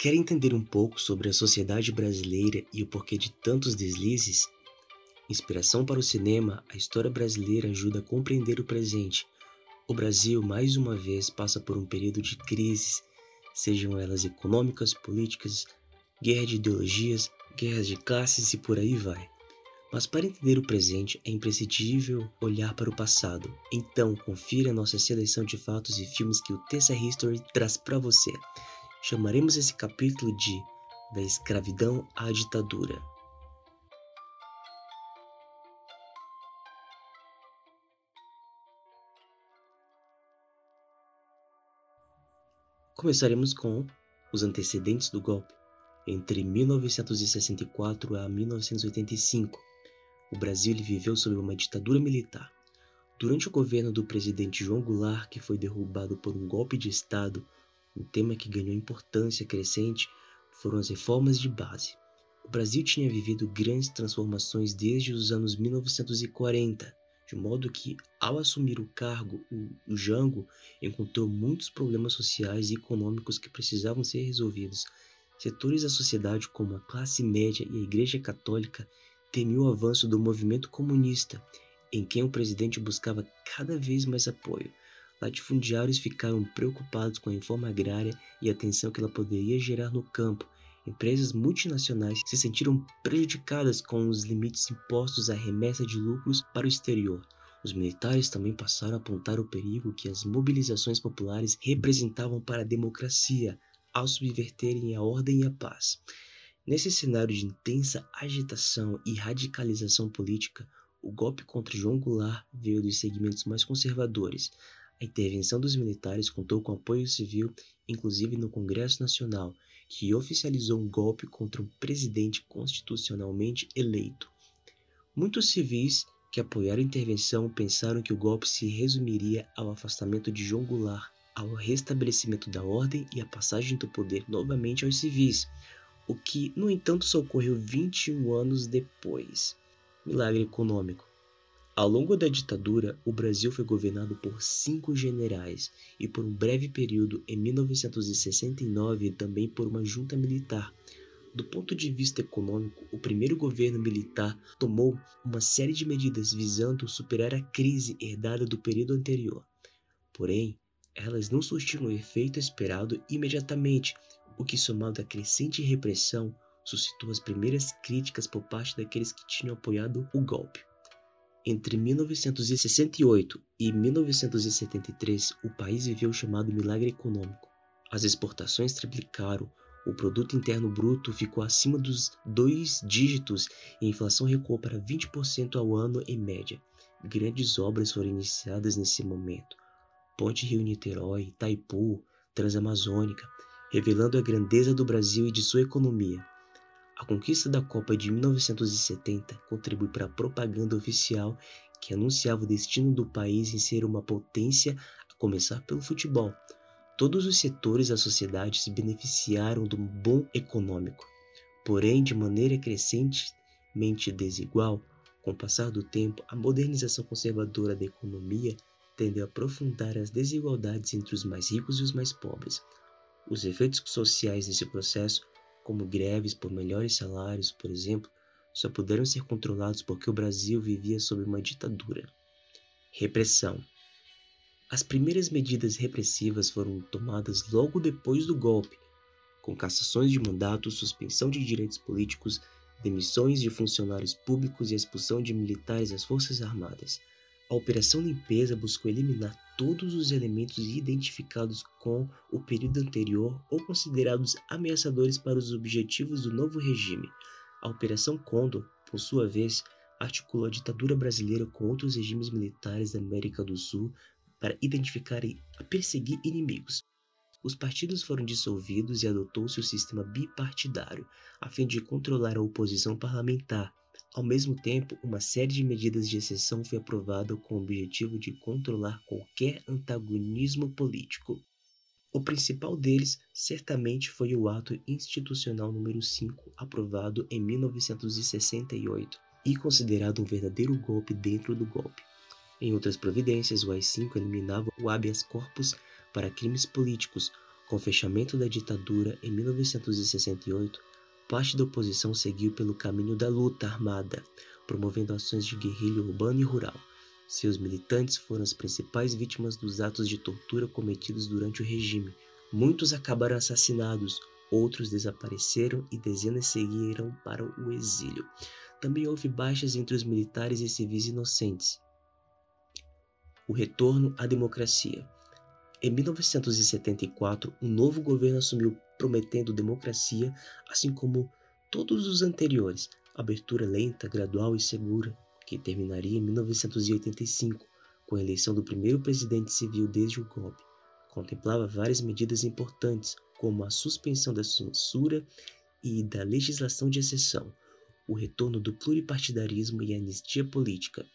Quer entender um pouco sobre a sociedade brasileira e o porquê de tantos deslizes? Inspiração para o cinema, a história brasileira ajuda a compreender o presente. O Brasil, mais uma vez, passa por um período de crises, sejam elas econômicas, políticas, guerra de ideologias, guerras de classes e por aí vai. Mas para entender o presente é imprescindível olhar para o passado. Então, confira nossa seleção de fatos e filmes que o Tessa History traz para você. Chamaremos esse capítulo de Da Escravidão à Ditadura. Começaremos com os antecedentes do golpe. Entre 1964 a 1985, o Brasil viveu sob uma ditadura militar. Durante o governo do presidente João Goulart, que foi derrubado por um golpe de Estado um tema que ganhou importância crescente foram as reformas de base. O Brasil tinha vivido grandes transformações desde os anos 1940, de modo que, ao assumir o cargo, o, Jango encontrou muitos problemas sociais e econômicos que precisavam ser resolvidos. Setores da sociedade, como a classe média e a Igreja Católica, temiam o avanço do movimento comunista, em quem o presidente buscava cada vez mais apoio latifundiários ficaram preocupados com a reforma agrária e a tensão que ela poderia gerar no campo. Empresas multinacionais se sentiram prejudicadas com os limites impostos à remessa de lucros para o exterior. Os militares também passaram a apontar o perigo que as mobilizações populares representavam para a democracia ao subverterem a ordem e a paz. Nesse cenário de intensa agitação e radicalização política, o golpe contra João Goulart veio dos segmentos mais conservadores. A intervenção dos militares contou com apoio civil, inclusive no Congresso Nacional, que oficializou um golpe contra um presidente constitucionalmente eleito. Muitos civis que apoiaram a intervenção pensaram que o golpe se resumiria ao afastamento de João Goulart, ao restabelecimento da ordem e à passagem do poder novamente aos civis, o que, no entanto, só ocorreu 21 anos depois. Milagre econômico. Ao longo da ditadura, o Brasil foi governado por cinco generais e, por um breve período, em 1969, também por uma junta militar. Do ponto de vista econômico, o primeiro governo militar tomou uma série de medidas visando superar a crise herdada do período anterior. Porém, elas não surtiram o efeito esperado imediatamente, o que, somado à crescente repressão, suscitou as primeiras críticas por parte daqueles que tinham apoiado o golpe. Entre 1968 e 1973, o país viveu o chamado milagre econômico. As exportações triplicaram, o produto interno bruto ficou acima dos dois dígitos e a inflação recuou para 20% ao ano em média. Grandes obras foram iniciadas nesse momento. Ponte Rio-Niterói, Itaipu, Transamazônica, revelando a grandeza do Brasil e de sua economia. A conquista da Copa de 1970 contribui para a propaganda oficial que anunciava o destino do país em ser uma potência, a começar pelo futebol. Todos os setores da sociedade se beneficiaram do bom econômico, porém, de maneira crescentemente desigual, com o passar do tempo, a modernização conservadora da economia tendeu a aprofundar as desigualdades entre os mais ricos e os mais pobres. Os efeitos sociais desse processo como greves por melhores salários, por exemplo, só puderam ser controlados porque o Brasil vivia sob uma ditadura. Repressão. As primeiras medidas repressivas foram tomadas logo depois do golpe, com cassações de mandatos, suspensão de direitos políticos, demissões de funcionários públicos e expulsão de militares das Forças Armadas. A Operação Limpeza buscou eliminar todos os elementos identificados com o período anterior ou considerados ameaçadores para os objetivos do novo regime. A Operação Condor, por sua vez, articulou a ditadura brasileira com outros regimes militares da América do Sul para identificar e perseguir inimigos. Os partidos foram dissolvidos e adotou-se o sistema bipartidário, a fim de controlar a oposição parlamentar ao mesmo tempo, uma série de medidas de exceção foi aprovada com o objetivo de controlar qualquer antagonismo político. O principal deles certamente foi o Ato Institucional número 5, aprovado em 1968 e considerado um verdadeiro golpe dentro do golpe. Em outras providências, o AI-5 eliminava o habeas corpus para crimes políticos, Com o fechamento da ditadura em 1968, parte da oposição seguiu pelo caminho da luta armada, promovendo ações de guerrilha urbana e rural. Seus militantes foram as principais vítimas dos atos de tortura cometidos durante o regime. Muitos acabaram assassinados, outros desapareceram e dezenas seguiram para o exílio. Também houve baixas entre os militares e civis inocentes. O retorno à democracia. Em 1974, um novo governo assumiu prometendo democracia, assim como todos os anteriores, abertura lenta, gradual e segura, que terminaria em 1985, com a eleição do primeiro presidente civil desde o golpe. Contemplava várias medidas importantes, como a suspensão da censura e da legislação de exceção, o retorno do pluripartidarismo e a anistia política,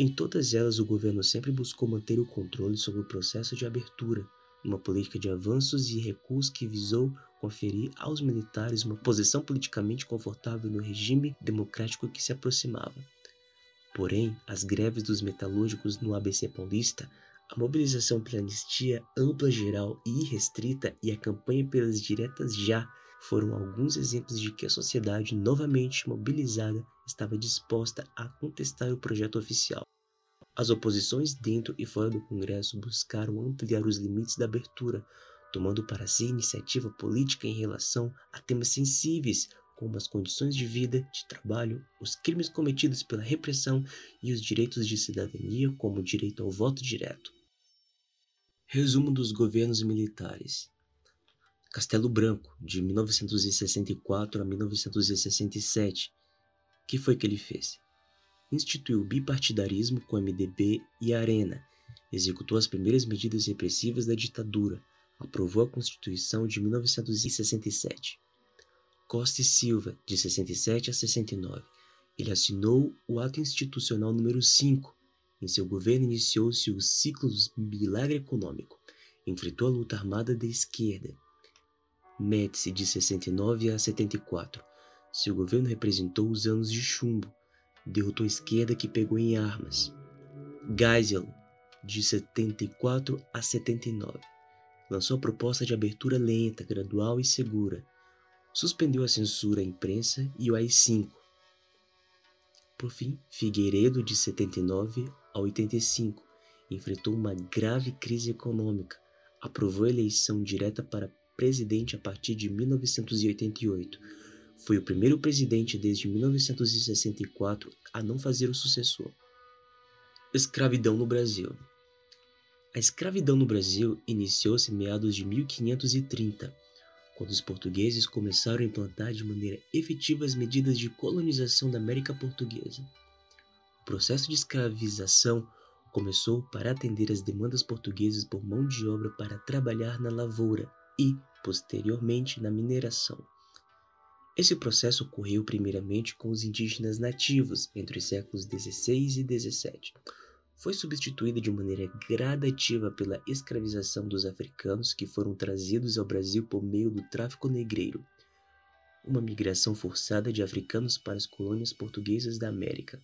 em todas elas, o governo sempre buscou manter o controle sobre o processo de abertura, uma política de avanços e recuos que visou conferir aos militares uma posição politicamente confortável no regime democrático que se aproximava. Porém, as greves dos metalúrgicos no ABC Paulista, a mobilização pela anistia ampla, geral e irrestrita e a campanha pelas diretas já foram alguns exemplos de que a sociedade novamente mobilizada estava disposta a contestar o projeto oficial. As oposições dentro e fora do Congresso buscaram ampliar os limites da abertura, tomando para si iniciativa política em relação a temas sensíveis como as condições de vida, de trabalho, os crimes cometidos pela repressão e os direitos de cidadania, como o direito ao voto direto. Resumo dos governos militares. Castelo Branco, de 1964 a 1967. que foi que ele fez? Instituiu o bipartidarismo com o MDB e a Arena, executou as primeiras medidas repressivas da ditadura, aprovou a Constituição de 1967. Costa e Silva, de 67 a 69. Ele assinou o Ato Institucional número 5. Em seu governo iniciou-se o ciclo do milagre econômico. Enfrentou a luta armada da esquerda, Médici de 69 a 74. Seu governo representou os anos de chumbo. Derrotou a esquerda que pegou em armas. Geisel, de 74 a 79. Lançou a proposta de abertura lenta, gradual e segura. Suspendeu a censura à imprensa e o AI-5. Por fim, Figueiredo, de 79 a 85, enfrentou uma grave crise econômica. Aprovou a eleição direta para presidente a partir de 1988. Foi o primeiro presidente desde 1964 a não fazer o sucessor. Escravidão no Brasil. A escravidão no Brasil iniciou-se em meados de 1530, quando os portugueses começaram a implantar de maneira efetiva as medidas de colonização da América Portuguesa. O processo de escravização começou para atender às demandas portuguesas por mão de obra para trabalhar na lavoura e, posteriormente, na mineração. Esse processo ocorreu primeiramente com os indígenas nativos entre os séculos XVI e XVII. Foi substituída de maneira gradativa pela escravização dos africanos que foram trazidos ao Brasil por meio do tráfico negreiro, uma migração forçada de africanos para as colônias portuguesas da América.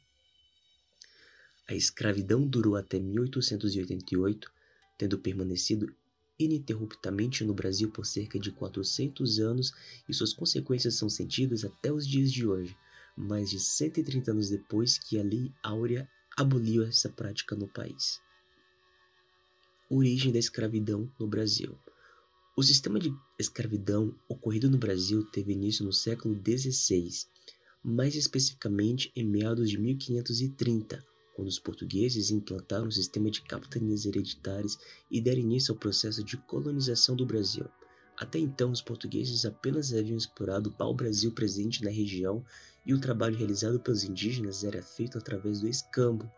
A escravidão durou até 1888, tendo permanecido ininterruptamente no Brasil por cerca de 400 anos e suas consequências são sentidas até os dias de hoje, mais de 130 anos depois que a Lei Áurea aboliu essa prática no país. Origem da escravidão no Brasil. O sistema de escravidão ocorrido no Brasil teve início no século XVI, mais especificamente em meados de 1530, quando os portugueses implantaram o sistema de capitanias hereditárias e deram início ao processo de colonização do Brasil. Até então, os portugueses apenas haviam explorado o pau-brasil presente na região e o trabalho realizado pelos indígenas era feito através do escambo,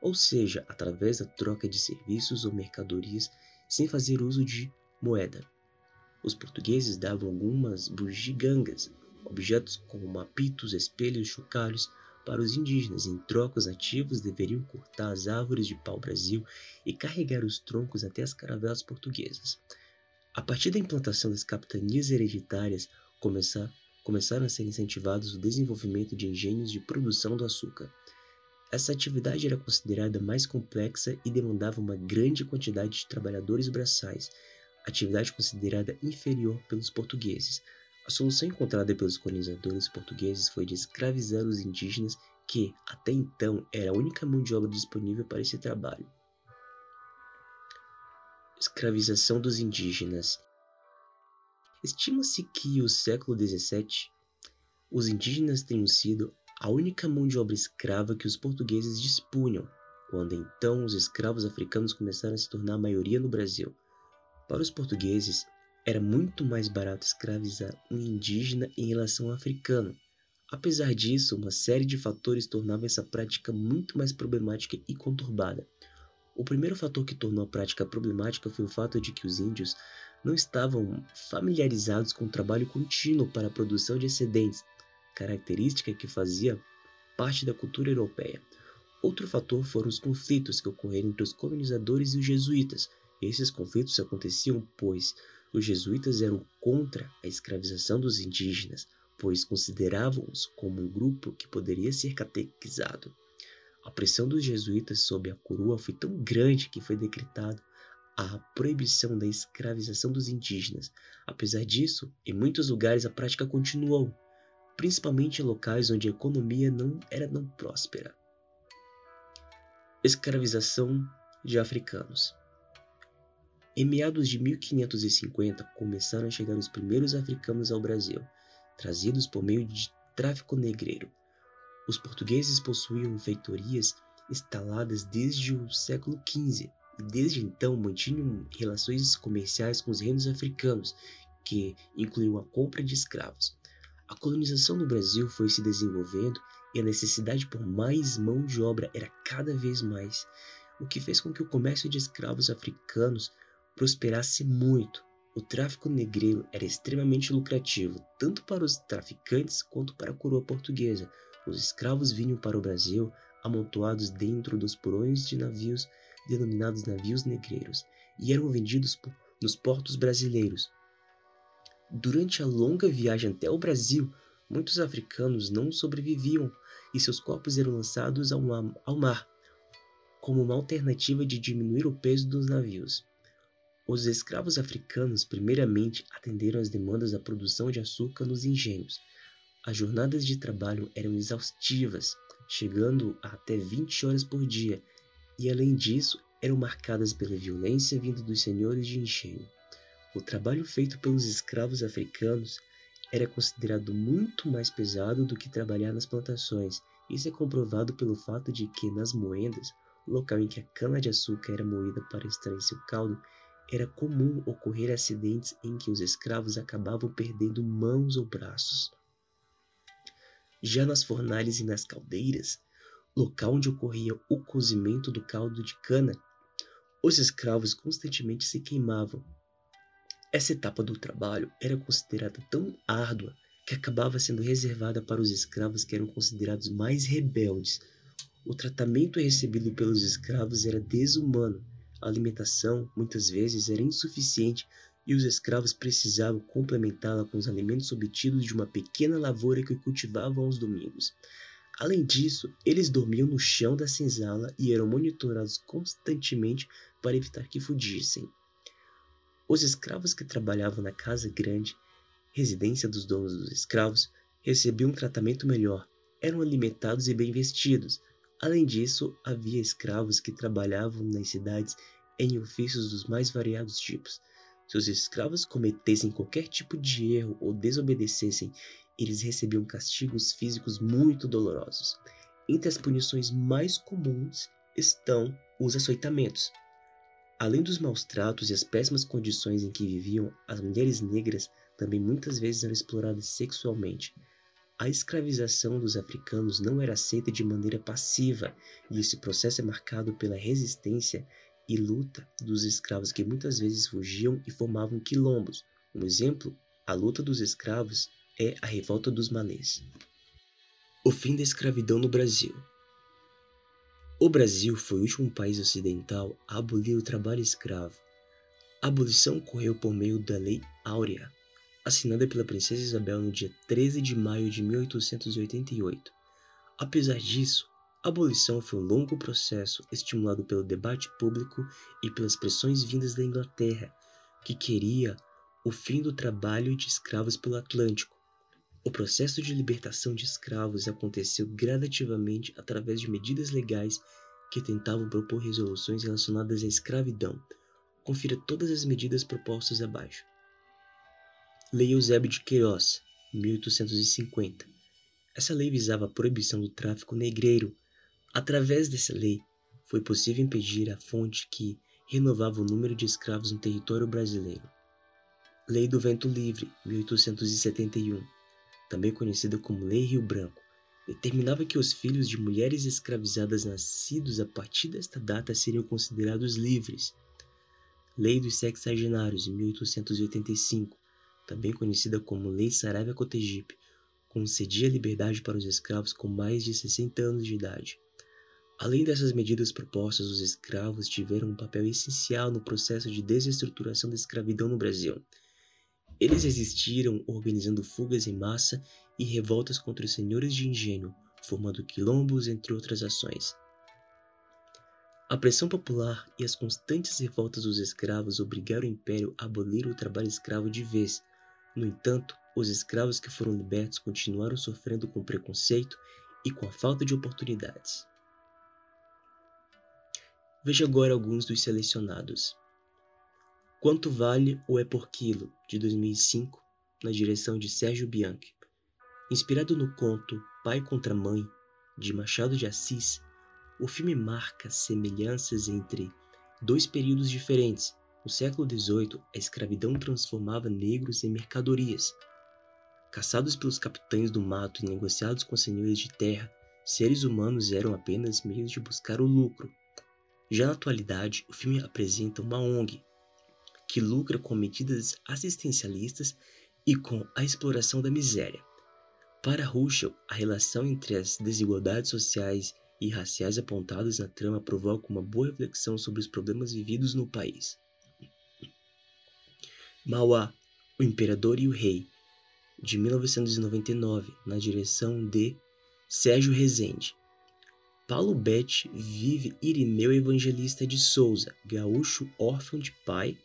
ou seja, através da troca de serviços ou mercadorias sem fazer uso de moeda. Os portugueses davam algumas bugigangas, objetos como apitos, espelhos, chocalhos, para os indígenas. Em troca, os nativos deveriam cortar as árvores de pau-brasil e carregar os troncos até as caravelas portuguesas. A partir da implantação das capitanias hereditárias, começar, começaram a ser incentivados o desenvolvimento de engenhos de produção do açúcar. Essa atividade era considerada mais complexa e demandava uma grande quantidade de trabalhadores braçais, atividade considerada inferior pelos portugueses. A solução encontrada pelos colonizadores portugueses foi de escravizar os indígenas, que, até então, era a única mão de obra disponível para esse trabalho. Escravização dos indígenas. Estima-se que o século XVII, os indígenas tenham sido a única mão de obra escrava que os portugueses dispunham, quando então os escravos africanos começaram a se tornar a maioria no Brasil. Para os portugueses, era muito mais barato escravizar um indígena em relação ao africano. Apesar disso, uma série de fatores tornavam essa prática muito mais problemática e conturbada. O primeiro fator que tornou a prática problemática foi o fato de que os índios não estavam familiarizados com o trabalho contínuo para a produção de excedentes, característica que fazia parte da cultura europeia. Outro fator foram os conflitos que ocorreram entre os colonizadores e os jesuítas, esses conflitos aconteciam pois os jesuítas eram contra a escravização dos indígenas, pois consideravam-os como um grupo que poderia ser catequizado. A pressão dos jesuítas sobre a coroa foi tão grande que foi decretado a proibição da escravização dos indígenas. Apesar disso, em muitos lugares a prática continuou, principalmente em locais onde a economia não era tão próspera. Escravização de africanos. Em meados de 1550, começaram a chegar os primeiros africanos ao Brasil, trazidos por meio de tráfico negreiro. Os portugueses possuíam feitorias instaladas desde o século XV e desde então mantinham relações comerciais com os reinos africanos, que incluíam a compra de escravos. A colonização no Brasil foi se desenvolvendo e a necessidade por mais mão de obra era cada vez mais, o que fez com que o comércio de escravos africanos prosperasse muito. O tráfico negreiro era extremamente lucrativo, tanto para os traficantes quanto para a coroa portuguesa. Os escravos vinham para o Brasil amontoados dentro dos porões de navios denominados navios negreiros e eram vendidos nos portos brasileiros. Durante a longa viagem até o Brasil, muitos africanos não sobreviviam e seus corpos eram lançados ao mar como uma alternativa de diminuir o peso dos navios. Os escravos africanos primeiramente atenderam às demandas da produção de açúcar nos engenhos. As jornadas de trabalho eram exaustivas, chegando a até 20 horas por dia, e além disso, eram marcadas pela violência vinda dos senhores de engenho. O trabalho feito pelos escravos africanos era considerado muito mais pesado do que trabalhar nas plantações. Isso é comprovado pelo fato de que nas moendas, local em que a cana-de-açúcar era moída para extrair seu caldo, era comum ocorrer acidentes em que os escravos acabavam perdendo mãos ou braços. Já nas fornalhas e nas caldeiras, local onde ocorria o cozimento do caldo de cana, os escravos constantemente se queimavam. Essa etapa do trabalho era considerada tão árdua que acabava sendo reservada para os escravos que eram considerados mais rebeldes. O tratamento recebido pelos escravos era desumano a alimentação muitas vezes era insuficiente e os escravos precisavam complementá-la com os alimentos obtidos de uma pequena lavoura que cultivavam aos domingos. Além disso, eles dormiam no chão da senzala e eram monitorados constantemente para evitar que fugissem. Os escravos que trabalhavam na casa grande, residência dos donos dos escravos, recebiam um tratamento melhor, eram alimentados e bem vestidos. Além disso, havia escravos que trabalhavam nas cidades em ofícios dos mais variados tipos. Se os escravos cometessem qualquer tipo de erro ou desobedecessem, eles recebiam castigos físicos muito dolorosos. Entre as punições mais comuns estão os açoitamentos. Além dos maus tratos e as péssimas condições em que viviam, as mulheres negras também muitas vezes eram exploradas sexualmente. A escravização dos africanos não era aceita de maneira passiva, e esse processo é marcado pela resistência e luta dos escravos que muitas vezes fugiam e formavam quilombos. Um exemplo, a luta dos escravos é a revolta dos malês. O fim da escravidão no Brasil. O Brasil foi o último país ocidental a abolir o trabalho escravo. A abolição ocorreu por meio da Lei Áurea, assinada pela Princesa Isabel no dia 13 de maio de 1888. Apesar disso, a abolição foi um longo processo estimulado pelo debate público e pelas pressões vindas da Inglaterra. que queria o fim do trabalho de escravos pelo Atlântico. O processo de libertação de escravos aconteceu gradativamente através de medidas legais que tentavam propor resoluções relacionadas à escravidão. Confira todas as medidas propostas abaixo. Lei Eusébio de Queiroz, 1850. Essa lei visava a proibição do tráfico negreiro. Através dessa lei, foi possível impedir a fonte que renovava o número de escravos no território brasileiro. Lei do Vento Livre, 1871, também conhecida como Lei Rio Branco, determinava que os filhos de mulheres escravizadas nascidos a partir desta data seriam considerados livres. Lei dos Sexagenários, 1885, também conhecida como Lei Saravia-Cotegipe, concedia liberdade para os escravos com mais de 60 anos de idade. Além dessas medidas propostas, os escravos tiveram um papel essencial no processo de desestruturação da escravidão no Brasil. Eles resistiram organizando fugas em massa e revoltas contra os senhores de engenho, formando quilombos, entre outras ações. A pressão popular e as constantes revoltas dos escravos obrigaram o império a abolir o trabalho escravo de vez. No entanto, os escravos que foram libertos continuaram sofrendo com preconceito e com a falta de oportunidades. Veja agora alguns dos selecionados. Quanto Vale ou É por Quilo, de 2005, na direção de Sérgio Bianchi. Inspirado no conto Pai contra Mãe, de Machado de Assis, o filme marca semelhanças entre dois períodos diferentes. No século XVIII, a escravidão transformava negros em mercadorias. Caçados pelos capitães do mato e negociados com senhores de terra, seres humanos eram apenas meios de buscar o lucro. Já na atualidade, o filme apresenta uma ONG, que lucra com medidas assistencialistas e com a exploração da miséria. Para Ruschel, a relação entre as desigualdades sociais e raciais apontadas na trama provoca uma boa reflexão sobre os problemas vividos no país. Mauá, o Imperador e o Rei, de 1999, na direção de Sérgio Rezende. Paulo Betti vive Irineu Evangelista de Souza, gaúcho órfão de pai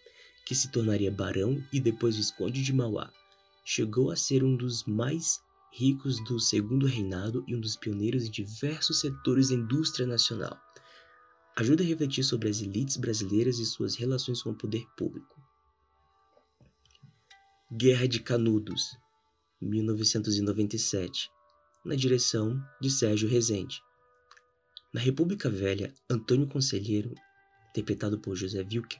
que se tornaria barão e depois visconde de Mauá. Chegou a ser um dos mais ricos do segundo reinado e um dos pioneiros em diversos setores da indústria nacional. Ajuda a refletir sobre as elites brasileiras e suas relações com o poder público. Guerra de Canudos, 1997, na direção de Sérgio Rezende. Na República Velha, Antônio Conselheiro, interpretado por José Wilke,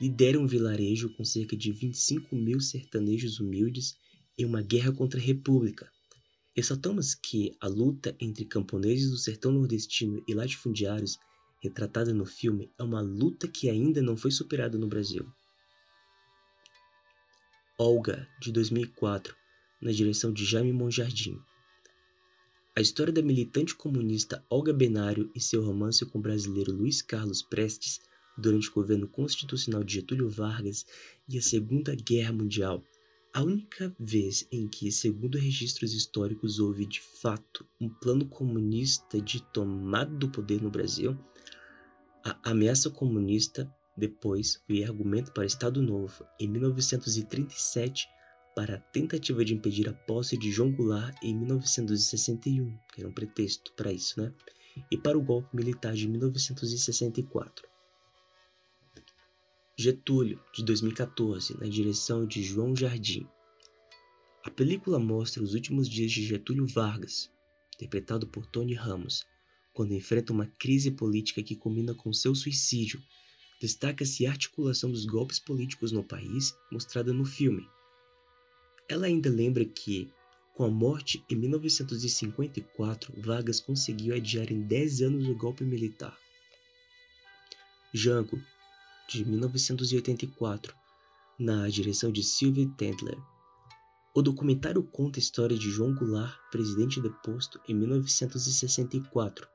lidera um vilarejo com cerca de 25 mil sertanejos humildes em uma guerra contra a República. Ressaltamos que a luta entre camponeses do sertão nordestino e latifundiários, retratada no filme, é uma luta que ainda não foi superada no Brasil. Olga, de 2004, na direção de Jaime Monjardim. A história da militante comunista Olga Benário e seu romance com o brasileiro Luiz Carlos Prestes durante o governo constitucional de Getúlio Vargas e a Segunda Guerra Mundial, a única vez em que, segundo registros históricos, houve de fato um plano comunista de tomada do poder no Brasil, a ameaça comunista depois foi argumento para Estado Novo. Em 1937 para a tentativa de impedir a posse de João Goulart em 1961, que era um pretexto para isso, né? E para o golpe militar de 1964. Getúlio, de 2014, na direção de João Jardim. A película mostra os últimos dias de Getúlio Vargas, interpretado por Tony Ramos, quando enfrenta uma crise política que culmina com seu suicídio. Destaca-se a articulação dos golpes políticos no país, mostrada no filme. Ela ainda lembra que, com a morte em 1954, Vargas conseguiu adiar em 10 anos o golpe militar. Jango, de 1984, na direção de Sylvie Tendler. O documentário conta a história de João Goulart, presidente deposto em 1964.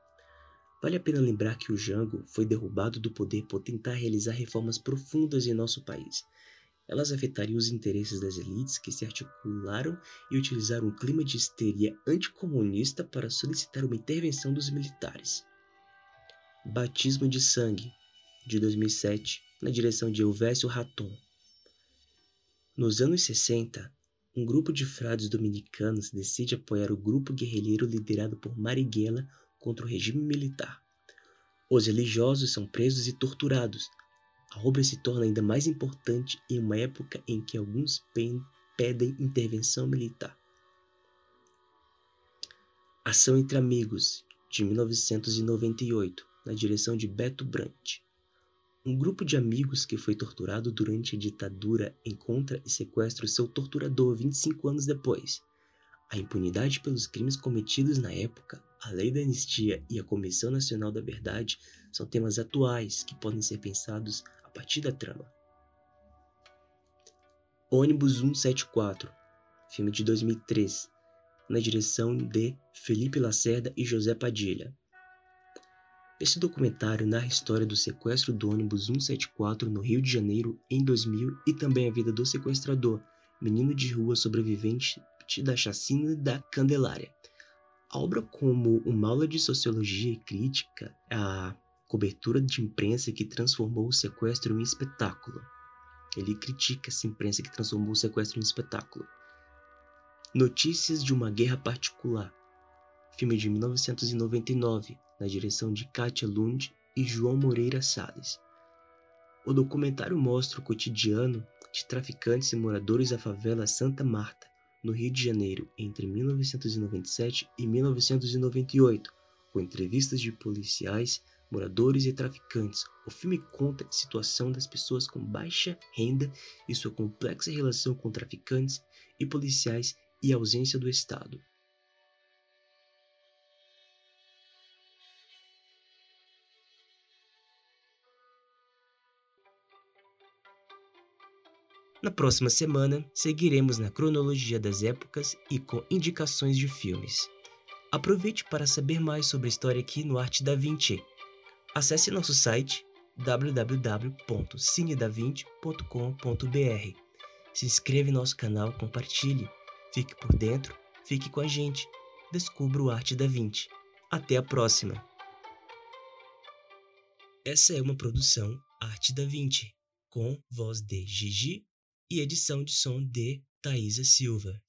Vale a pena lembrar que o Jango foi derrubado do poder por tentar realizar reformas profundas em nosso país. Elas afetariam os interesses das elites que se articularam e utilizaram um clima de histeria anticomunista para solicitar uma intervenção dos militares. Batismo de Sangue, de 2007, na direção de Elvésio Raton. Nos anos 60, um grupo de frades dominicanos decide apoiar o grupo guerrilheiro liderado por Marighella contra o regime militar. Os religiosos são presos e torturados. A obra se torna ainda mais importante em uma época em que alguns pedem intervenção militar. Ação entre Amigos, de 1998, na direção de Beto Brandt. Um grupo de amigos que foi torturado durante a ditadura encontra e sequestra o seu torturador 25 anos depois. A impunidade pelos crimes cometidos na época, a lei da anistia e a Comissão Nacional da Verdade são temas atuais que podem ser pensados a partir da trama. Ônibus 174, filme de 2003, na direção de Felipe Lacerda e José Padilha. Esse documentário narra a história do sequestro do ônibus 174 no Rio de Janeiro em 2000 e também a vida do sequestrador, menino de rua sobrevivente da chacina da Candelária. A obra, como uma aula de sociologia e crítica, a cobertura de imprensa que transformou o sequestro em espetáculo. Ele critica essa imprensa que transformou o sequestro em espetáculo. Notícias de uma Guerra Particular, filme de 1999, na direção de Katia Lund e João Moreira Salles. O documentário mostra o cotidiano de traficantes e moradores da favela Santa Marta, no Rio de Janeiro, entre 1997 e 1998, com entrevistas de policiais, moradores e traficantes. O filme conta a situação das pessoas com baixa renda e sua complexa relação com traficantes e policiais e a ausência do Estado. Na próxima semana, seguiremos na cronologia das épocas e com indicações de filmes. Aproveite para saber mais sobre a história aqui no Arte da Vinci. Acesse nosso site www.cinedavinte.com.br. Se inscreva em nosso canal, compartilhe. Fique por dentro, fique com a gente. Descubra o Arte da Vinci. Até a próxima! Essa é uma produção Arte da Vinci, com voz de Gigi e edição de som de Thaisa Silva.